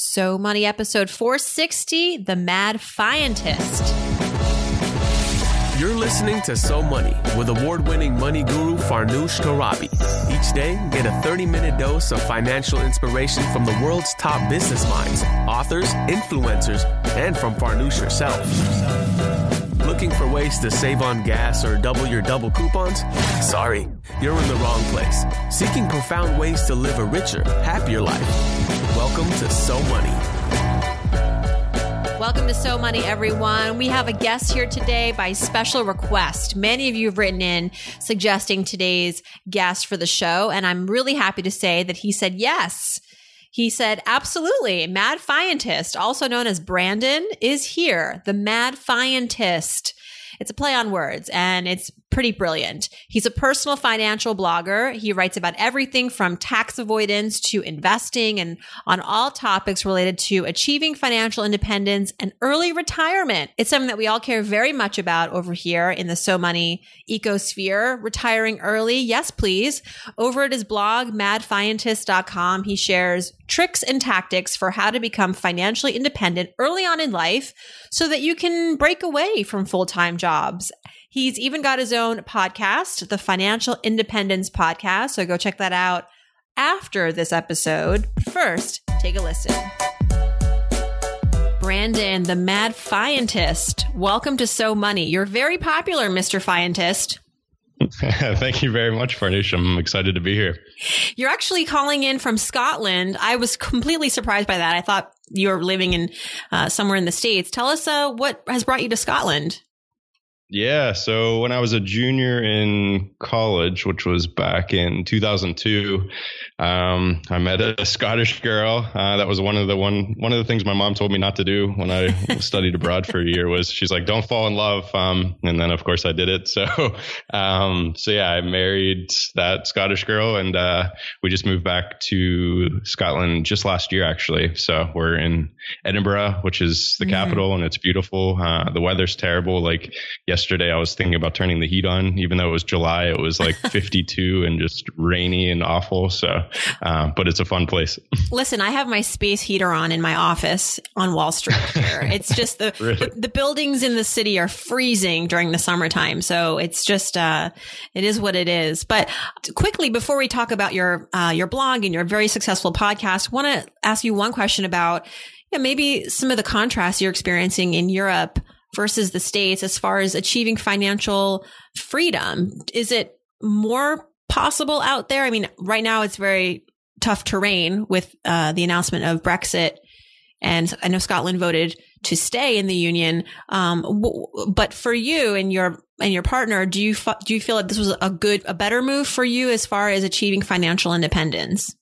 So Money episode 460 The Mad Fientist. You're listening to So Money with award winning money guru Farnoosh Torabi. Each day, get a 30 minute dose of financial inspiration from the world's top business minds, authors, influencers, and from Farnoosh herself. Looking for ways to save on gas or double your double coupons? Sorry, you're in the wrong place. Seeking profound ways to live a richer, happier life. Welcome to So Money. Welcome to So Money, everyone. We have a guest here today by special request. Many of you have written in suggesting today's guest for the show, and I'm really happy to say that he said yes. He said, absolutely. Mad Fientist, also known as Brandon, is here. The Mad Fientist. It's a play on words and it's pretty brilliant. He's a personal financial blogger. He writes about everything from tax avoidance to investing and on all topics related to achieving financial independence and early retirement. It's something that we all care very much about over here in the So Money ecosphere. Retiring early. Yes, please. Over at his blog, madfientist.com, he shares tricks and tactics for how to become financially independent early on in life so that you can break away from full-time jobs. He's even got his own podcast, the Financial Independence Podcast. So go check that out after this episode. First, take a listen. Brandon, the mad fientist. Welcome to So Money. You're very popular, Mr. Fientist. Thank you very much, Farnoosh. I'm excited to be here. You're actually calling in from Scotland. I was completely surprised by that. I thought you were living in uh, somewhere in the States. Tell us uh, what has brought you to Scotland. Yeah. So when I was a junior in college, which was back in 2002, um, I met a Scottish girl. Uh, that was one of the one one of the things my mom told me not to do when I studied abroad for a year. Was she's like, "Don't fall in love." Um, and then of course I did it. So, um, so yeah, I married that Scottish girl, and uh, we just moved back to Scotland just last year, actually. So we're in Edinburgh, which is the mm-hmm. capital, and it's beautiful. Uh, the weather's terrible. Like yesterday, I was thinking about turning the heat on, even though it was July. It was like 52 and just rainy and awful. So uh, but it's a fun place. Listen, I have my space heater on in my office on Wall Street here. it's just the, really? the, the buildings in the city are freezing during the summertime, so it's just uh, it is what it is. But quickly before we talk about your uh, your blog and your very successful podcast, want to ask you one question about know, maybe some of the contrasts you're experiencing in Europe versus the states as far as achieving financial freedom. Is it more possible out there? I mean, right now it's very tough terrain with uh, the announcement of Brexit. And I know Scotland voted to stay in the union. Um, but for you and your and your partner, do you do you feel that this was a good, a better move for you as far as achieving financial independence?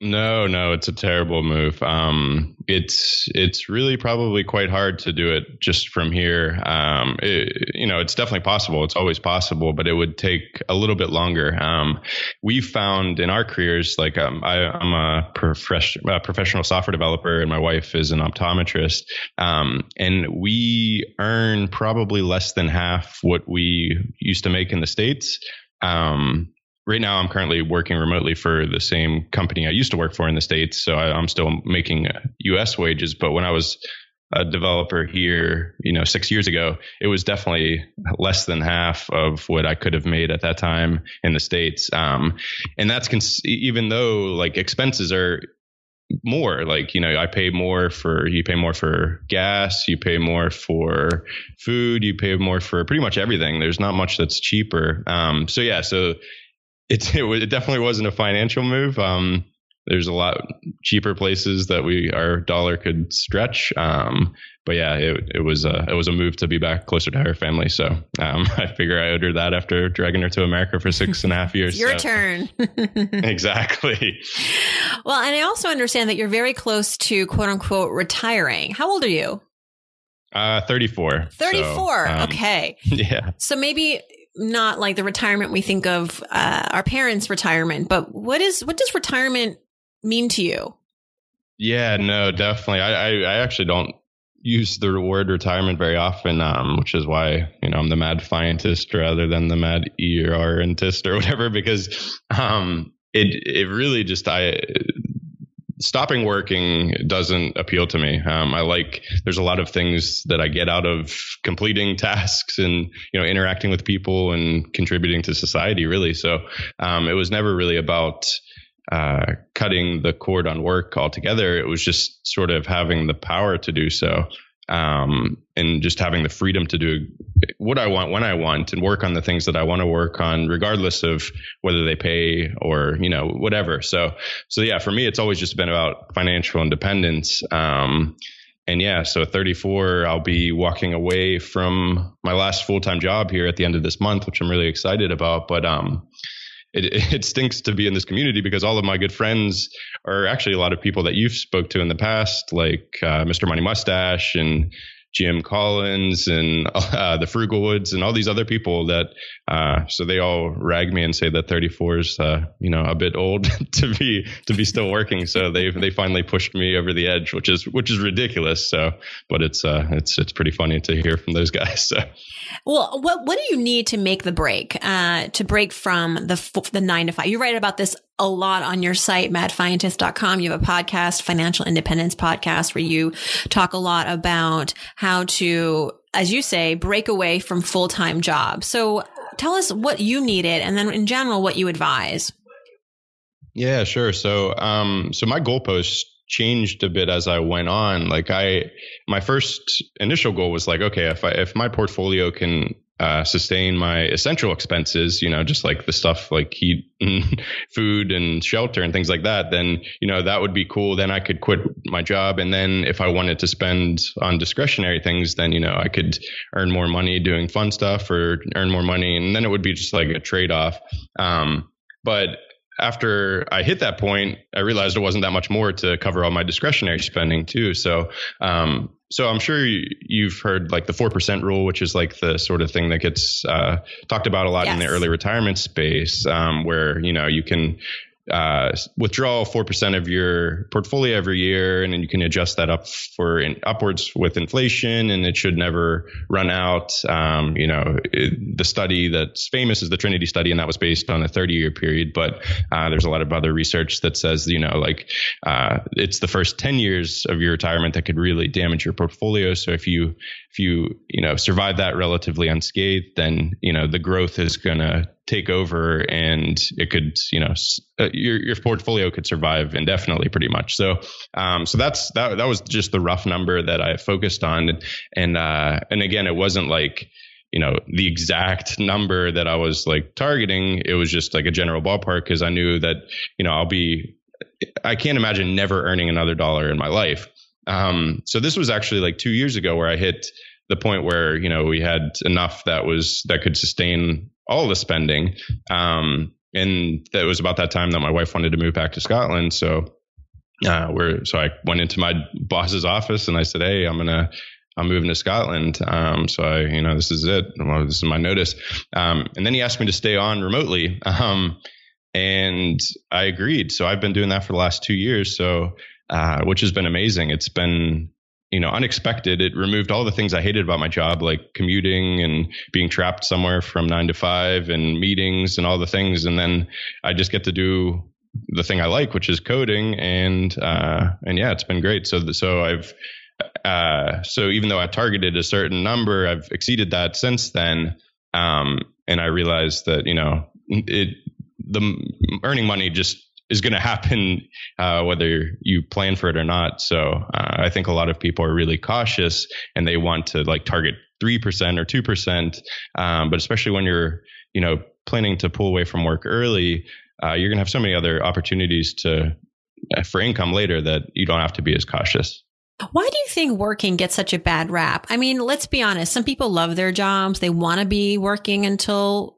No, no, it's a terrible move. Um, it's it's really probably quite hard to do it just from here. Um, it, you know, it's definitely possible. It's always possible, but it would take a little bit longer. Um, we found in our careers, like um, I, am a, profes- a, professional software developer, and my wife is an optometrist, um, and we earn probably less than half what we used to make in the states. Um, right now I'm currently working remotely for the same company I used to work for in the States. So I, am still making US wages. But when I was a developer here, you know, six years ago, it was definitely less than half of what I could have made at that time in the States. Um, and that's cons- even though like expenses are more like you know i pay more for you pay more for gas you pay more for food you pay more for pretty much everything there's not much that's cheaper um so yeah so it, it, it definitely wasn't a financial move. Um, there's a lot cheaper places that we our dollar could stretch. Um, but yeah, it, it was a it was a move to be back closer to her family. So um, I figure I owed her that after dragging her to America for six and a half years. Your so. turn. exactly. Well, and I also understand that you're very close to quote unquote retiring. How old are you? Uh, 34. 34. So, um, okay. Yeah. So maybe not like the retirement we think of uh, our parents' retirement, but what is what does retirement mean to you? Yeah, no, definitely. I, I, I actually don't use the word retirement very often, um, which is why you know I'm the Mad Fientist rather than the mad ERentist or whatever, because um, it it really just I stopping working doesn't appeal to me. Um, I like there's a lot of things that I get out of completing tasks and you know interacting with people and contributing to society. Really, so um, it was never really about uh, cutting the cord on work altogether. It was just sort of having the power to do so um, and just having the freedom to do what I want when I want and work on the things that I want to work on, regardless of whether they pay or you know whatever. So so yeah, for me, it's always just been about financial independence. Um, and yeah, so at 34, I'll be walking away from my last full time job here at the end of this month, which I'm really excited about. But um, it, it stinks to be in this community because all of my good friends are actually a lot of people that you've spoke to in the past, like uh, Mr. Money Mustache and Jim Collins and uh, the Frugalwoods and all these other people that, uh, so they all rag me and say that 34 is, uh, you know, a bit old to be, to be still working. So they, they finally pushed me over the edge, which is, which is ridiculous. So, but it's, uh, it's, it's pretty funny to hear from those guys. So. Well, what, what do you need to make the break, uh, to break from the, the nine to five? You write about this a lot on your site, madfientist.com. You have a podcast, financial independence podcast, where you talk a lot about how to, as you say, break away from full time jobs. So tell us what you needed and then in general, what you advise. Yeah, sure. So, um, so my goalpost changed a bit as I went on. Like I, my first initial goal was like, okay, if I, if my portfolio can uh, sustain my essential expenses, you know, just like the stuff like heat and food and shelter and things like that, then, you know, that would be cool. Then I could quit my job. And then if I wanted to spend on discretionary things, then, you know, I could earn more money doing fun stuff or earn more money. And then it would be just like a trade off. Um, but after I hit that point, I realized it wasn't that much more to cover all my discretionary spending too. So, um, so I'm sure you've heard like the 4% rule, which is like the sort of thing that gets uh, talked about a lot yes. in the early retirement space, um, where, you know, you can uh, withdraw 4% of your portfolio every year and then you can adjust that up for in, upwards with inflation and it should never run out. Um, you know it, the study that's famous is the trinity study and that was based on a 30 year period but uh, there's a lot of other research that says you know like uh, it's the first 10 years of your retirement that could really damage your portfolio. So if you if you you know survive that relatively unscathed then you know the growth is going to take over and it could you know uh, your your portfolio could survive indefinitely pretty much. So um so that's that that was just the rough number that I focused on. And uh and again it wasn't like you know the exact number that I was like targeting. It was just like a general ballpark because I knew that you know I'll be I can't imagine never earning another dollar in my life um so this was actually like 2 years ago where I hit the point where you know we had enough that was that could sustain all the spending. Um, and that was about that time that my wife wanted to move back to Scotland. So, uh, we're, so I went into my boss's office and I said, Hey, I'm to, I'm moving to Scotland. Um, so I, you know, this is it. Well, this is my notice. Um, and then he asked me to stay on remotely. Um, and I agreed. So I've been doing that for the last two years. So, uh, which has been amazing. It's been you know unexpected. It removed all the things i hated about my job like commuting and being trapped somewhere from 9 to 5 and meetings and all the things. And then i just get to do the thing i like which is coding. And uh and yeah it's been great. So so i've uh so even though i targeted a certain number i've exceeded that since then. Um and i realized that you know it the earning money just is going to happen uh, whether you plan for it or not. So uh, I think a lot of people are really cautious and they want to like target three percent or two percent. Um, but especially when you're you know planning to pull away from work early, uh, you're going to have so many other opportunities to uh, for income later that you don't have to be as cautious. Why do you think working gets such a bad rap? I mean, let's be honest. Some people love their jobs. They want to be working until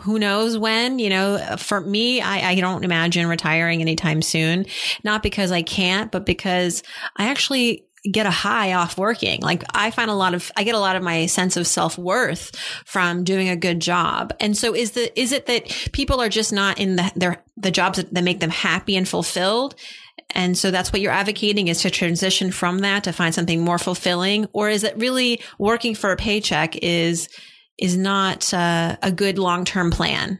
who knows when, you know, for me, I, I don't imagine retiring anytime soon. Not because I can't, but because I actually get a high off working. Like I find a lot of, I get a lot of my sense of self worth from doing a good job. And so is the, is it that people are just not in the, their, the jobs that, that make them happy and fulfilled? And so that's what you're advocating is to transition from that to find something more fulfilling? Or is it really working for a paycheck is, is not uh, a good long term plan.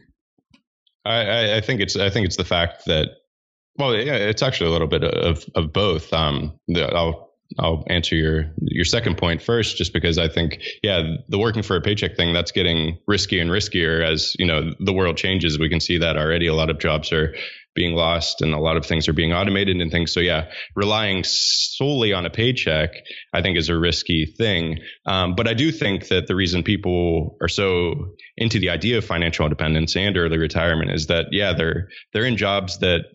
I, I think it's I think it's the fact that Well, yeah, it's actually a little bit of of both. Um, the, I'll I'll answer your your second point first, just because I think, yeah, the working for a paycheck thing that's getting risky and riskier as you know the world changes. We can see that already. A lot of jobs are being lost, and a lot of things are being automated and things. So yeah, relying solely on a paycheck, I think, is a risky thing. Um, but I do think that the reason people are so into the idea of financial independence and early retirement is that yeah, they're they're in jobs that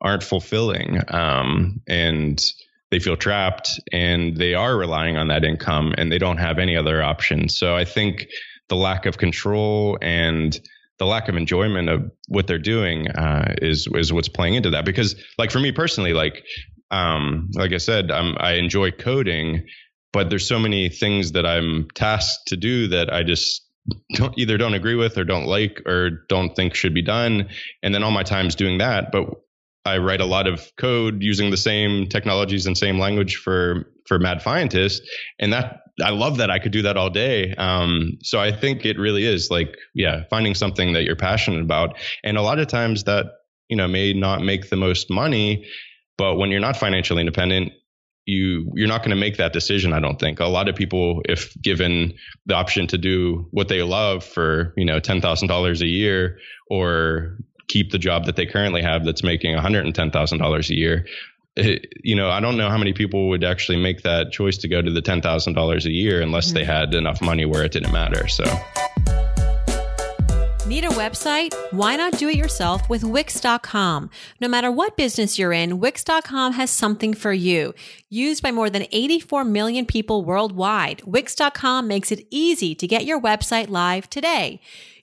aren't fulfilling um, and they feel trapped and they are relying on that income and they don't have any other options. So I think the lack of control and the lack of enjoyment of what they're doing uh, is is what's playing into that. Because like for me personally, like um, like I said, I'm, I enjoy coding, but there's so many things that I'm tasked to do that I just don't, either don't agree with or don't like or don't think should be done. And then all my time's doing that. But I write a lot of code using the same technologies and same language for for Mad Fientist, and that I love that I could do that all day. Um, so I think it really is like yeah, finding something that you're passionate about, and a lot of times that you know may not make the most money, but when you're not financially independent, you you're not going to make that decision i don't think. A lot of people if given the option to do what they love for you know $10,000 a year or keep the job that they currently have that's making $110,000 a year. It, you know, I don't know how many people would actually make that choice to go to the $10,000 a year unless mm-hmm. they had enough money where it didn't matter. So. Need a website? Why not do it yourself with Wix.com? No matter what business you're in, Wix.com has something for you. Used by more than 84 million people worldwide, Wix.com makes it easy to get your website live today.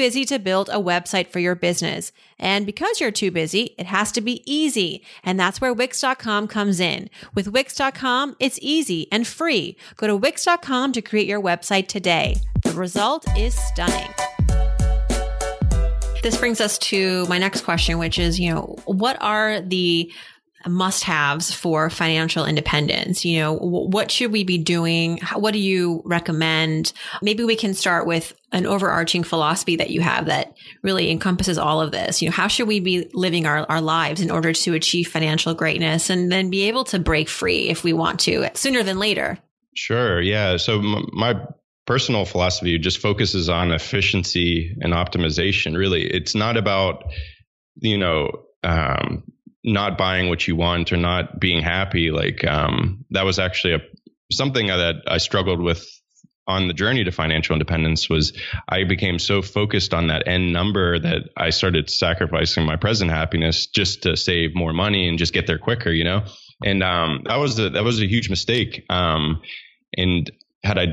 busy to build a website for your business. And because you're too busy, it has to be easy. And that's where Wix.com comes in. With Wix.com, it's easy and free. Go to Wix.com to create your website today. The result is stunning. This brings us to my next question, which is, you know, what are the must haves for financial independence? You know, what should we be doing? What do you recommend? Maybe we can start with an overarching philosophy that you have that really encompasses all of this. You know, how should we be living our, our lives in order to achieve financial greatness and then be able to break free if we want to sooner than later? Sure. Yeah. So my personal philosophy just focuses on efficiency and optimization. Really, it's not about, you know, um, not buying what you want or not being happy like um, that was actually a something that i struggled with on the journey to financial independence was i became so focused on that end number that i started sacrificing my present happiness just to save more money and just get there quicker you know? And um, that was a that was a huge mistake um, and had i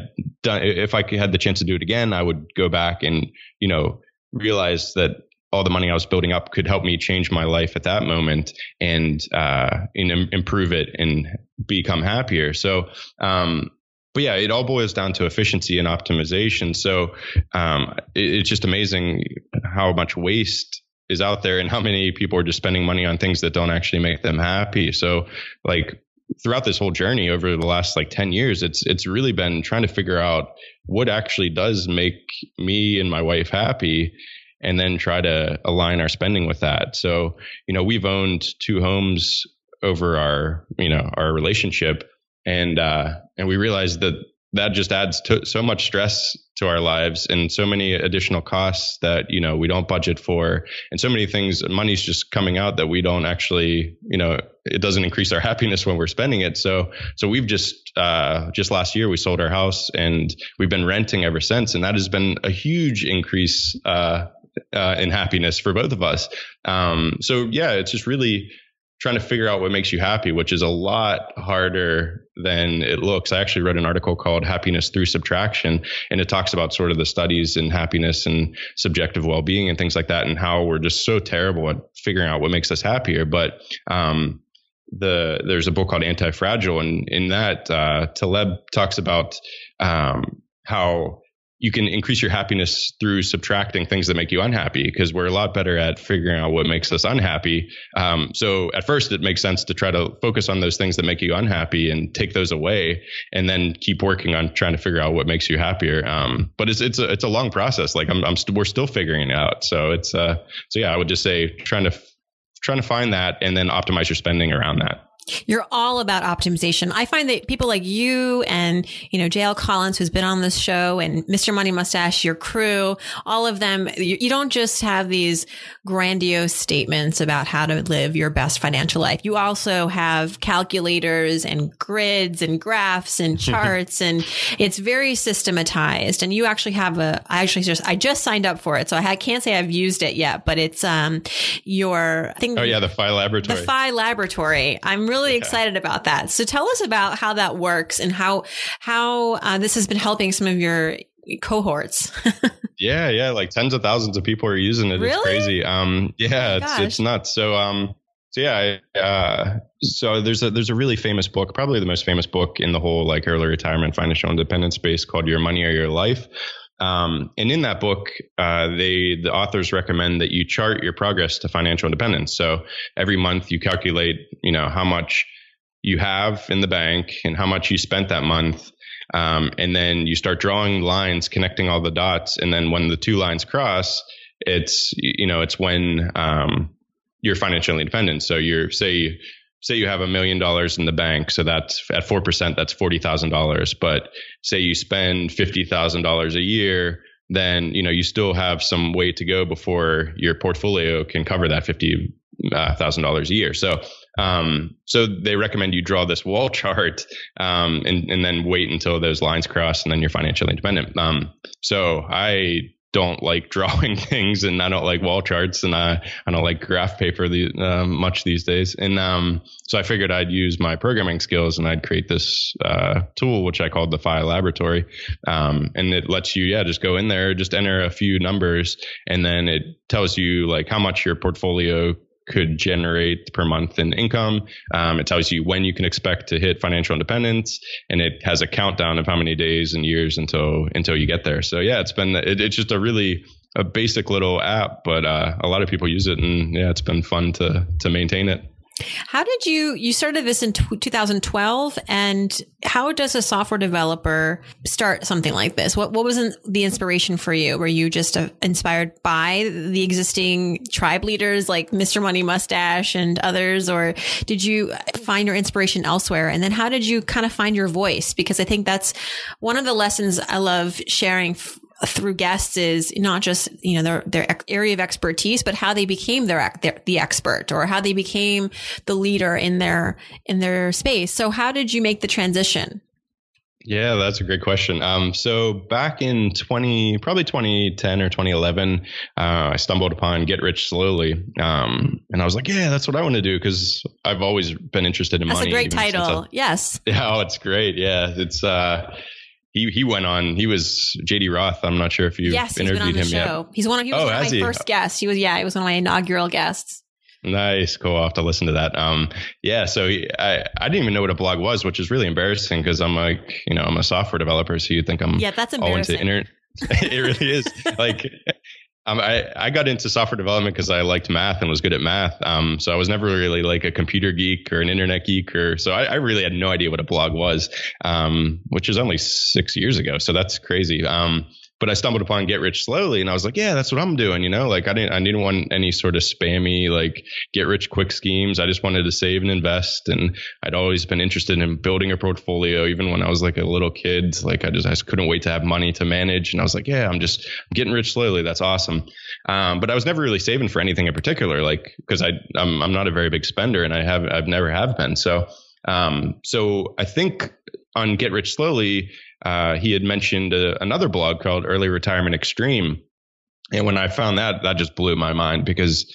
done if i had the chance to do it again i would go back and you know realize that all the money I was building up could help me change my life at that moment and uh, and improve it and become happier. So, um, but yeah, it all boils down to efficiency and optimization. So um, it, it's just amazing how much waste is out there and how many people are just spending money on things that don't actually make them happy. So like throughout this whole journey over the last like 10 years it's it's really been trying to figure out what actually does make me and my wife happy and then try to align our spending with that. So, you know, we've owned two homes over our, you know, our relationship and uh and we realized that that just adds to so much stress to our lives and so many additional costs that you know we don't budget for and so many things money's just coming out that we don't actually you know it doesn't increase our happiness when we're spending it so so we've just uh, just last year we sold our house and we've been renting ever since and that has been a huge increase uh, uh, and happiness for both of us. Um, so yeah, it's just really trying to figure out what makes you happy, which is a lot harder than it looks. I actually wrote an article called Happiness Through Subtraction, and it talks about sort of the studies in happiness and subjective well being and things like that, and how we're just so terrible at figuring out what makes us happier. But um, the there's a book called Antifragile, and in that, uh, Taleb talks about um, how you can increase your happiness through subtracting things that make you unhappy because we're a lot better at figuring out what makes us unhappy. Um, so at first, it makes sense to try to focus on those things that make you unhappy and take those away, and then keep working on trying to figure out what makes you happier. Um, but it's it's a it's a long process. Like I'm, I'm st- we're still figuring it out. So it's uh so yeah, I would just say trying to trying to find that and then optimize your spending around that. You're all about optimization. I find that people like you and, you know, JL Collins, who's been on this show and Mr. Money Mustache, your crew, all of them, you, you, don't just have these grandiose statements about how to live your best financial life. You also have calculators and grids and graphs and charts and it's very systematized. And you actually have a, I actually just, I just signed up for it. So I can't say I've used it yet, but it's, um, your thing. Oh yeah. The FI laboratory. The FI laboratory. I'm really really yeah. excited about that. So tell us about how that works and how how uh, this has been helping some of your cohorts. yeah, yeah, like tens of thousands of people are using it. Really? It's crazy. Um, yeah, oh it's it's nuts. So um, so yeah, uh, so there's a there's a really famous book, probably the most famous book in the whole like early retirement financial independence space called Your Money or Your Life. Um, and in that book, uh, they the authors recommend that you chart your progress to financial independence. So every month you calculate, you know, how much you have in the bank and how much you spent that month. Um, and then you start drawing lines, connecting all the dots. And then when the two lines cross, it's you know it's when um, you're financially independent. So you're say say you have a million dollars in the bank, so that's at four percent, that's forty thousand dollars. But say you spend fifty thousand dollars a year, then you know you still have some way to go before your portfolio can cover that fifty uh, thousand dollars a year. So um, so they recommend you draw this wall chart um, and, and then wait until those lines cross and then you're financially independent. Um, so I don't like drawing things and I don't like wall charts and I, I don't like graph paper the, uh, much these days. And um, so I figured I'd use my programming skills and I'd create this uh, tool, which I called the FI Laboratory. Um, and it lets you, yeah, just go in there, just enter a few numbers, and then it tells you like how much your portfolio could generate per month in income. Um, it tells you when you can expect to hit financial independence, and it has a countdown of how many days and years until until you get there. So yeah, it's been it, it's just a really a basic little app, but uh, a lot of people use it, and yeah, it's been fun to to maintain it. How did you, you started this in t- 2012 and how does a software developer start something like this? What, what was the inspiration for you? Were you just uh, inspired by the existing tribe leaders like Mr. Money Mustache and others, or did you find your inspiration elsewhere? And then how did you kind of find your voice? Because I think that's one of the lessons I love sharing f- through guests is not just you know their their area of expertise, but how they became their, their, the expert or how they became the leader in their in their space. So how did you make the transition? Yeah, that's a great question. Um, so back in 20, probably 2010 or 2011, uh, I stumbled upon Get Rich Slowly. Um, and I was like, yeah, that's what I want to do because I've always been interested in that's money. That's a great title. yes. Yeah, oh, it's great. Yeah. It's, uh, he he went on. He was JD Roth. I'm not sure if you yes, interviewed him show. yet. He's one of he was oh, one of my he? first guests. He was yeah, he was one of my inaugural guests. Nice, cool. I'll have to listen to that. Um, yeah. So he, I I didn't even know what a blog was, which is really embarrassing because I'm like you know I'm a software developer, so you'd think I'm yeah that's embarrassing. all into internet. it really is like um, I, I got into software development because I liked math and was good at math. Um, so I was never really like a computer geek or an internet geek or so I, I really had no idea what a blog was, um, which is only six years ago. So that's crazy. Um, but I stumbled upon Get Rich Slowly, and I was like, yeah, that's what I'm doing. You know, like I didn't I didn't want any sort of spammy like get rich quick schemes. I just wanted to save and invest, and I'd always been interested in building a portfolio, even when I was like a little kid. Like I just I just couldn't wait to have money to manage, and I was like, yeah, I'm just getting rich slowly. That's awesome. Um, but I was never really saving for anything in particular, like because I I'm I'm not a very big spender, and I have I've never have been. So um, so I think on Get Rich Slowly uh, he had mentioned uh, another blog called Early Retirement Extreme. And when I found that, that just blew my mind because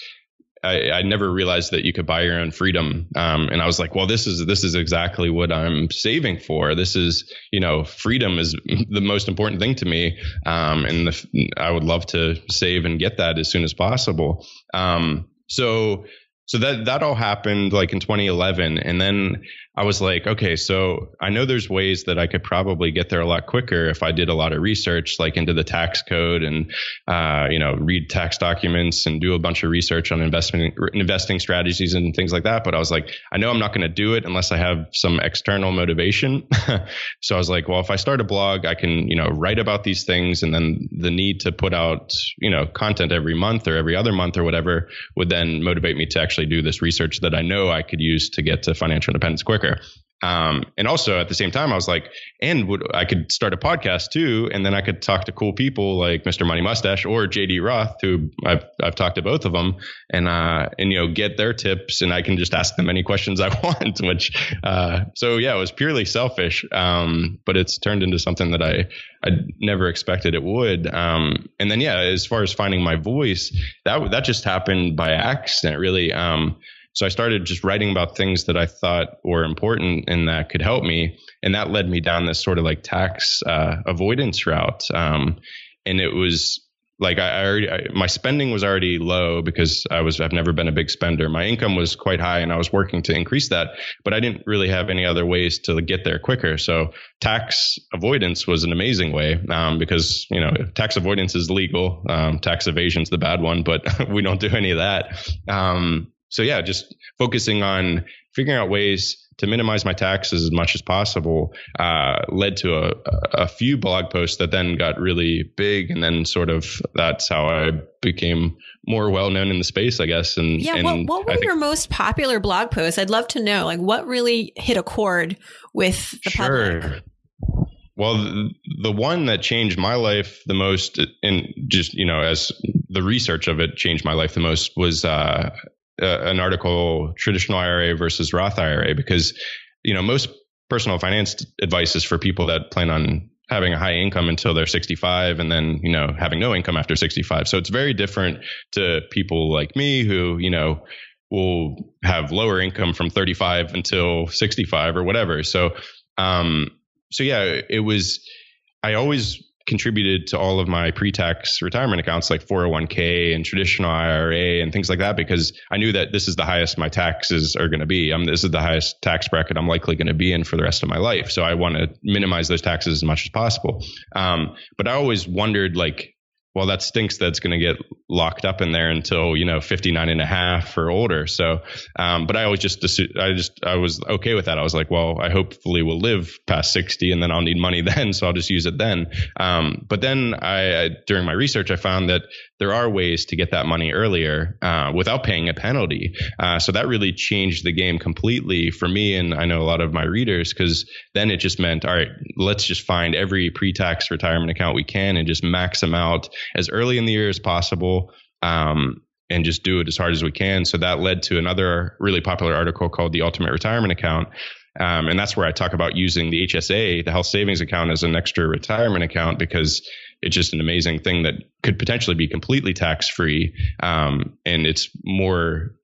I, I never realized that you could buy your own freedom. Um, and I was like, well, this is this is exactly what I'm saving for. This is, you know, freedom is the most important thing to me. Um, and the, I would love to save and get that as soon as possible. Um, so so that that all happened like in 2011 and then I was like, okay, so I know there's ways that I could probably get there a lot quicker if I did a lot of research, like into the tax code and, uh, you know, read tax documents and do a bunch of research on investment investing strategies and things like that. But I was like, I know I'm not going to do it unless I have some external motivation. so I was like, well, if I start a blog, I can, you know, write about these things, and then the need to put out, you know, content every month or every other month or whatever would then motivate me to actually do this research that I know I could use to get to financial independence quicker quicker. Um, and also at the same time, I was like, and would I could start a podcast too, and then I could talk to cool people like Mr. Money Mustache or JD Roth, who I've I've talked to both of them, and uh, and you know get their tips, and I can just ask them any questions I want. Which uh, so yeah, it was purely selfish, um, but it's turned into something that I I never expected it would. Um, and then yeah, as far as finding my voice, that that just happened by accident, really. Um, so I started just writing about things that I thought were important and that could help me. And that led me down this sort of like tax uh, avoidance route. Um, and it was like I, I already, I, my spending was already low because I was, I've never been a big spender. My income was quite high and I was working to increase that, but I didn't really have any other ways to get there quicker. So tax avoidance was an amazing way um, because, you know, tax avoidance is legal. Um, tax evasion is the bad one, but we don't do any of that. Um, so yeah, just focusing on figuring out ways to minimize my taxes as much as possible uh, led to a, a few blog posts that then got really big, and then sort of that's how I became more well known in the space, I guess. And yeah, and what, what were think, your most popular blog posts? I'd love to know, like, what really hit a chord with the sure. public. Well, the, the one that changed my life the most, and just you know, as the research of it changed my life the most, was uh, uh, an article traditional IRA versus Roth IRA because you know most personal finance advice is for people that plan on having a high income until they're 65 and then you know having no income after 65 so it's very different to people like me who you know will have lower income from 35 until 65 or whatever. So um so yeah it was i always contributed to all of my pre-tax retirement accounts like 401k and traditional IRA and things like that because I knew that this is the highest my taxes are going to be. I'm this is the highest tax bracket I'm likely going to be in for the rest of my life. So I want to minimize those taxes as much as possible. Um, but I always wondered like well, that stinks that's going to get locked up in there until, you know, 59 and a half or older. So, um, but I always just, I just, I was okay with that. I was like, well, I hopefully will live past 60 and then I'll need money then. So I'll just use it then. Um, but then I, I, during my research, I found that there are ways to get that money earlier uh, without paying a penalty. Uh, so that really changed the game completely for me. And I know a lot of my readers, because then it just meant, all right, let's just find every pre tax retirement account we can and just max them out as early in the year as possible. Um, and just do it as hard as we can. So that led to another really popular article called The Ultimate Retirement Account. Um, and that's where I talk about using the HSA, the health savings account, as an extra retirement account because it's just an amazing thing that could potentially be completely tax free. Um, and it's more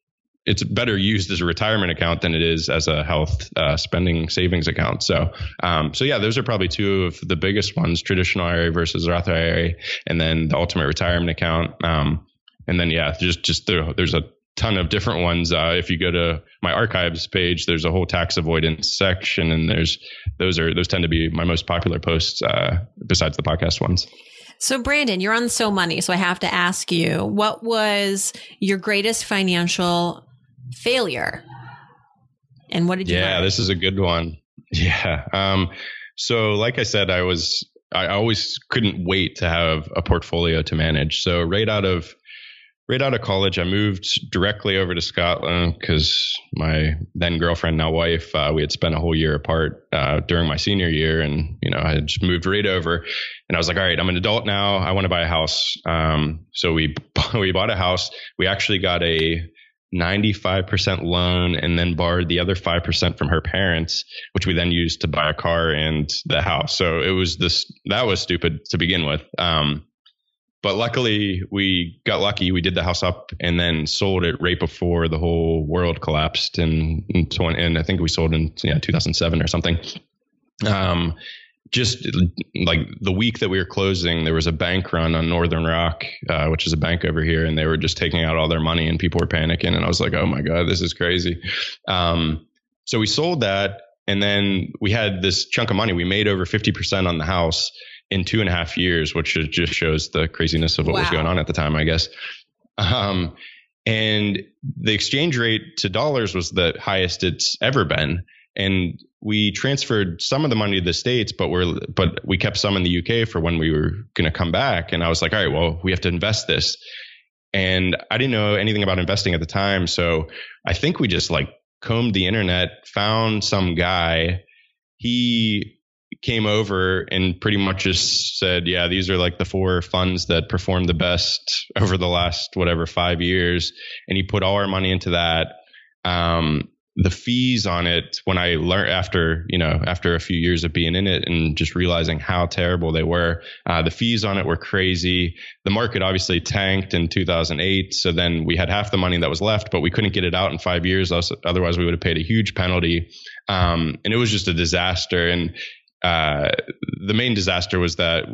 it's better used as a retirement account than it is as a health uh, spending savings account. So, um, so yeah, those are probably two of the biggest ones: traditional IRA versus Roth IRA, and then the ultimate retirement account. Um, and then yeah, just just there, there's a ton of different ones. Uh, if you go to my archives page, there's a whole tax avoidance section, and there's those are those tend to be my most popular posts uh, besides the podcast ones. So, Brandon, you're on So Money. So, I have to ask you, what was your greatest financial failure? And what did you Yeah, learn? this is a good one. Yeah. Um, so like I said, I was I always couldn't wait to have a portfolio to manage. So right out of right out of college, I moved directly over to Scotland because my then girlfriend, now wife, uh, we had spent a whole year apart uh, during my senior year, and you know I just moved right over. And I was like, all right, I'm an adult now. I want to buy a house. Um, so we we bought a house. We actually got a 95% loan and then borrowed the other 5% from her parents, which we then used to buy a car and the house. So it was this, that was stupid to begin with. Um, but luckily we got lucky. We did the house up and then sold it right before the whole world collapsed in 20, and I think we sold in yeah, 2007 or something. Um, just like the week that we were closing, there was a bank run on Northern Rock, uh, which is a bank over here, and they were just taking out all their money, and people were panicking. And I was like, "Oh my god, this is crazy." Um, so we sold that, and then we had this chunk of money. We made over fifty percent on the house in two and a half years, which just shows the craziness of what wow. was going on at the time, I guess. Um, and the exchange rate to dollars was the highest it's ever been and we transferred some of the money to the states but we're but we kept some in the UK for when we were going to come back. And I was like all right well we have to invest this. And I didn't know anything about investing at the time. So I think we just like combed the internet found some guy. He came over and pretty much just said yeah these are like the four funds that performed the best over the last whatever 5 years. And he put all our money into that. Um, the fees on it when I learned after you know after a few years of being in it and just realizing how terrible they were, uh, the fees on it were crazy. The market obviously tanked in 2008, so then we had half the money that was left, but we couldn't get it out in five years. Otherwise, we would have paid a huge penalty, um, and it was just a disaster. And uh, the main disaster was that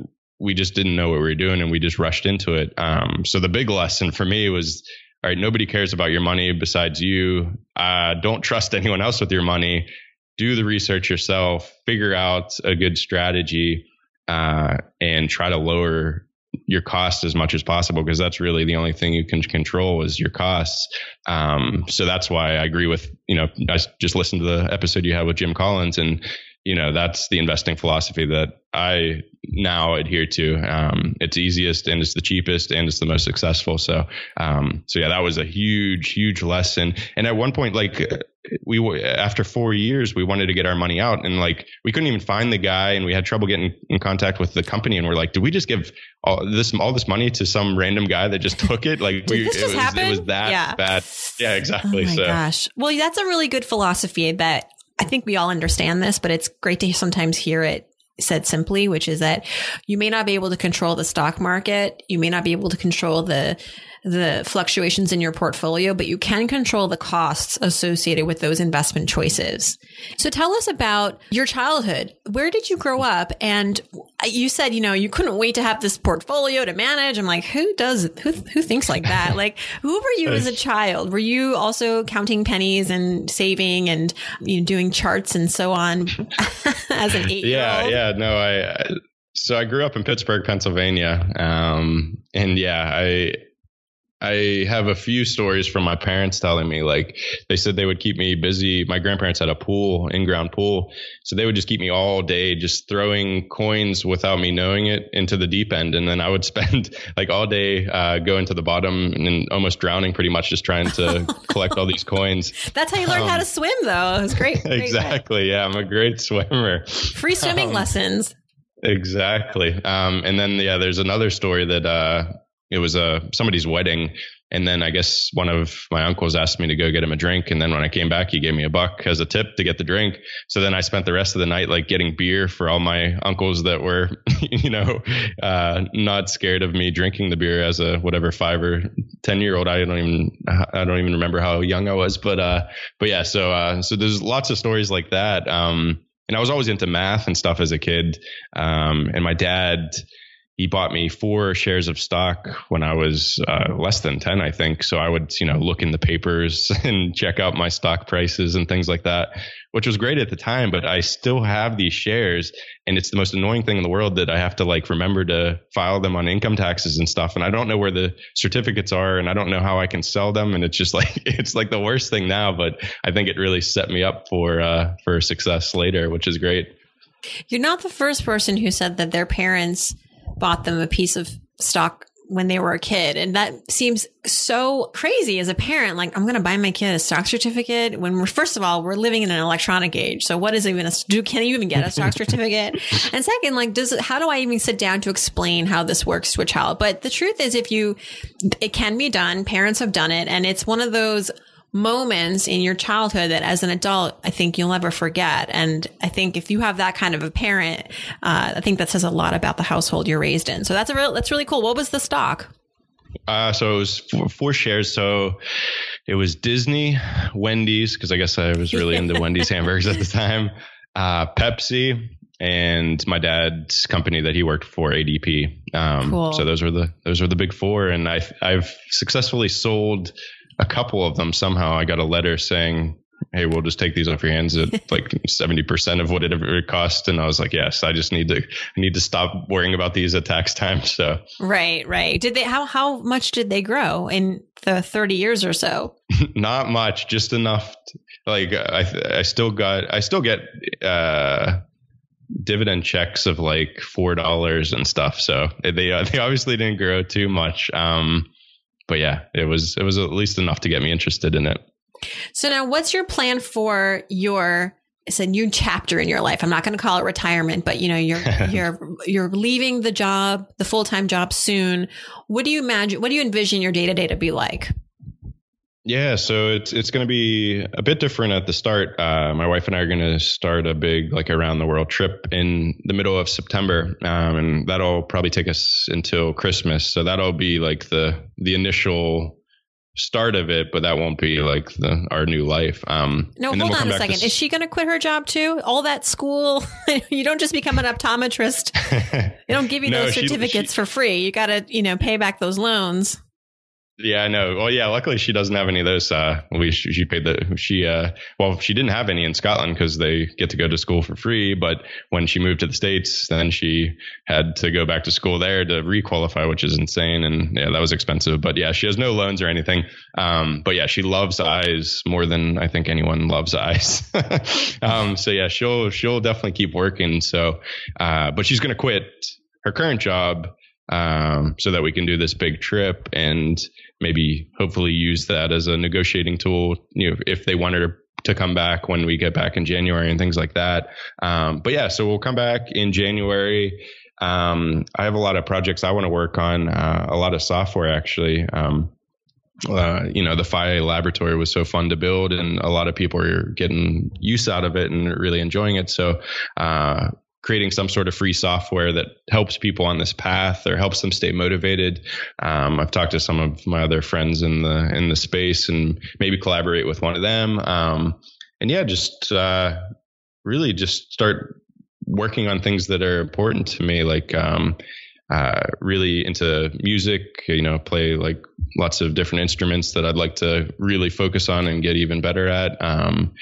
we just didn't know what we were doing and we just rushed into it. Um, so the big lesson for me was all right, nobody cares about your money besides you. Uh, don't trust anyone else with your money. Do the research yourself, figure out a good strategy, uh, and try to lower your cost as much as possible because that's really the only thing you can control is your costs. Um, so that's why I agree with, you know, I just listened to the episode you had with Jim Collins and you know that's the investing philosophy that I now adhere to. Um, it's easiest and it's the cheapest and it's the most successful. So, um, so yeah, that was a huge, huge lesson. And at one point, like we after four years, we wanted to get our money out, and like we couldn't even find the guy, and we had trouble getting in contact with the company. And we're like, did we just give all this all this money to some random guy that just took it? Like, we, this it, just was, happen? it was that yeah. bad. Yeah, exactly. Oh my so. gosh. Well, that's a really good philosophy that I think we all understand this, but it's great to sometimes hear it said simply, which is that you may not be able to control the stock market. You may not be able to control the the fluctuations in your portfolio, but you can control the costs associated with those investment choices. So tell us about your childhood. Where did you grow up? And you said, you know, you couldn't wait to have this portfolio to manage. I'm like, who does, who, who thinks like that? like, who were you as a child? Were you also counting pennies and saving and, you know, doing charts and so on as an eight year old? Yeah. Yeah. No, I, so I grew up in Pittsburgh, Pennsylvania. Um, and yeah, I, I have a few stories from my parents telling me like they said they would keep me busy. My grandparents had a pool, in-ground pool, so they would just keep me all day just throwing coins without me knowing it into the deep end, and then I would spend like all day uh, going to the bottom and almost drowning, pretty much just trying to collect all these coins. That's how you learned um, how to swim, though. It was great. great exactly. Yeah, I'm a great swimmer. Free swimming um, lessons. Exactly. Um, and then yeah, there's another story that uh, it was a uh, somebody's wedding and then I guess one of my uncles asked me to go get him a drink. And then when I came back, he gave me a buck as a tip to get the drink. So then I spent the rest of the night like getting beer for all my uncles that were, you know, uh, not scared of me drinking the beer as a whatever five or 10 year old. I don't even, I don't even remember how young I was, but, uh, but yeah, so, uh, so there's lots of stories like that. Um, and I was always into math and stuff as a kid. Um, and my dad, he bought me four shares of stock when I was uh, less than 10, I think. So I would, you know, look in the papers and check out my stock prices and things like that, which was great at the time. But I still have these shares. And it's the most annoying thing in the world that I have to like remember to file them on income taxes and stuff. And I don't know where the certificates are and I don't know how I can sell them. And it's just like, it's like the worst thing now. But I think it really set me up for, uh, for success later, which is great. You're not the first person who said that their parents bought them a piece of stock when they were a kid. And that seems so crazy as a parent. Like, I'm going to buy my kid a stock certificate when we're, first of all, we're living in an electronic age. So what is even a, do, can you even get a stock certificate? and second, like, does, how do I even sit down to explain how this works to a child? But the truth is, if you, it can be done. Parents have done it. And it's one of those moments in your childhood that as an adult, I think you'll never forget. And I think if you have that kind of a parent, uh, I think that says a lot about the household you're raised in. So that's a real, that's really cool. What was the stock? Uh, so it was four, four shares. So it was Disney, Wendy's, because I guess I was really into Wendy's hamburgers at the time, uh, Pepsi, and my dad's company that he worked for, ADP. Um, cool. So those were the those were the big four, and I I've successfully sold a couple of them. Somehow I got a letter saying hey, we'll just take these off your hands at like 70% of what it ever cost. And I was like, yes, I just need to, I need to stop worrying about these at tax time. So, right, right. Did they, how, how much did they grow in the 30 years or so? Not much, just enough. To, like I, I still got, I still get, uh, dividend checks of like four dollars and stuff. So they uh, they obviously didn't grow too much. Um, but yeah, it was it was at least enough to get me interested in it. So now what's your plan for your it's a new chapter in your life. I'm not going to call it retirement, but you know, you're you're you're leaving the job, the full-time job soon. What do you imagine what do you envision your day-to-day to be like? Yeah, so it's it's going to be a bit different at the start. Uh, my wife and I are going to start a big like around the world trip in the middle of September, um, and that'll probably take us until Christmas. So that'll be like the the initial start of it, but that won't be like the our new life. Um, no, hold we'll on a second. Is she going to quit her job too? All that school, you don't just become an optometrist. they don't give you no, those certificates she, she, for free. You got to, you know, pay back those loans. Yeah, I know. Well, yeah. Luckily, she doesn't have any of those. Uh, we she, she paid the she. Uh, well, she didn't have any in Scotland because they get to go to school for free. But when she moved to the states, then she had to go back to school there to requalify, which is insane. And yeah, that was expensive. But yeah, she has no loans or anything. Um, but yeah, she loves eyes more than I think anyone loves eyes. um, so yeah, she'll she'll definitely keep working. So, uh, but she's gonna quit her current job um, so that we can do this big trip and maybe hopefully use that as a negotiating tool. You know, if they wanted to to come back when we get back in January and things like that. Um, but yeah, so we'll come back in January. Um, I have a lot of projects I want to work on, uh, a lot of software actually. Um, uh, you know, the FI laboratory was so fun to build, and a lot of people are getting use out of it and really enjoying it. So, uh, creating some sort of free software that helps people on this path or helps them stay motivated. Um, I've talked to some of my other friends in the in the space and maybe collaborate with one of them. Um, and yeah, just uh, really just start working on things that are important to me, like um, uh, really into music. You know, play like lots of different instruments that I'd like to really focus on and get even better at. Um,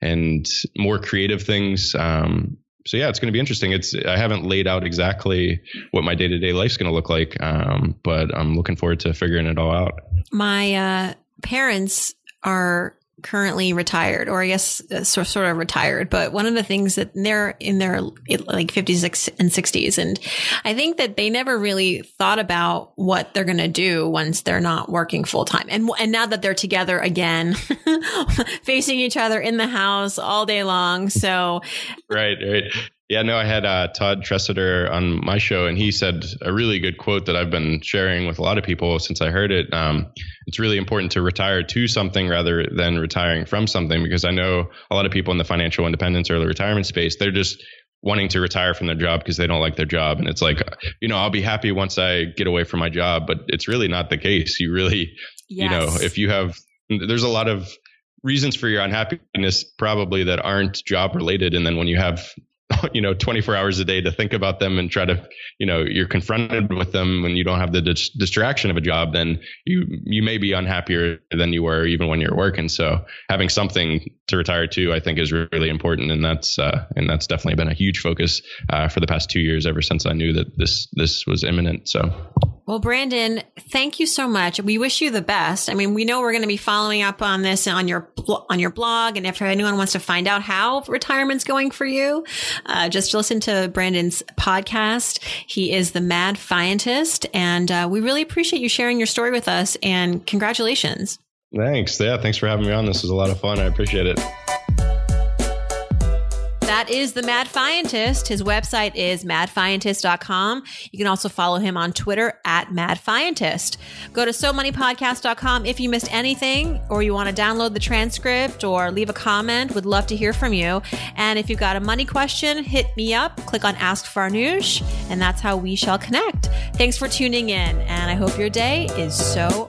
and more creative things. Um, so yeah, it's going to be interesting. It's I haven't laid out exactly what my day to day life's going to look like, um, but I'm looking forward to figuring it all out. My uh, parents are currently retired, or I guess uh, sort sort of retired. But one of the things that they're in their like 50s and 60s, and I think that they never really thought about what they're going to do once they're not working full time. And and now that they're together again, facing each other in the house all day long, so right, right. Yeah, no, I had uh, Todd Tresidder on my show, and he said a really good quote that I've been sharing with a lot of people since I heard it. Um, it's really important to retire to something rather than retiring from something, because I know a lot of people in the financial independence or the retirement space, they're just wanting to retire from their job because they don't like their job. And it's like, you know, I'll be happy once I get away from my job, but it's really not the case. You really, yes. you know, if you have, there's a lot of reasons for your unhappiness probably that aren't job related. And then when you have you know 24 hours a day to think about them and try to you know you're confronted with them when you don't have the dis- distraction of a job then you you may be unhappier than you were even when you're working so having something to retire to i think is really important and that's uh, and that's definitely been a huge focus uh, for the past two years ever since i knew that this this was imminent so well, Brandon, thank you so much. We wish you the best. I mean, we know we're going to be following up on this on your on your blog, and if anyone wants to find out how retirement's going for you, uh, just listen to Brandon's podcast. He is the Mad Fientist, and uh, we really appreciate you sharing your story with us. And congratulations. Thanks. Yeah, thanks for having me on. This was a lot of fun. I appreciate it. That is the Mad Fientist. His website is madfientist.com. You can also follow him on Twitter at Mad Fientist. Go to SoMoneyPodcast.com if you missed anything or you want to download the transcript or leave a comment. Would love to hear from you. And if you've got a money question, hit me up, click on Ask Farnoosh, and that's how we shall connect. Thanks for tuning in, and I hope your day is so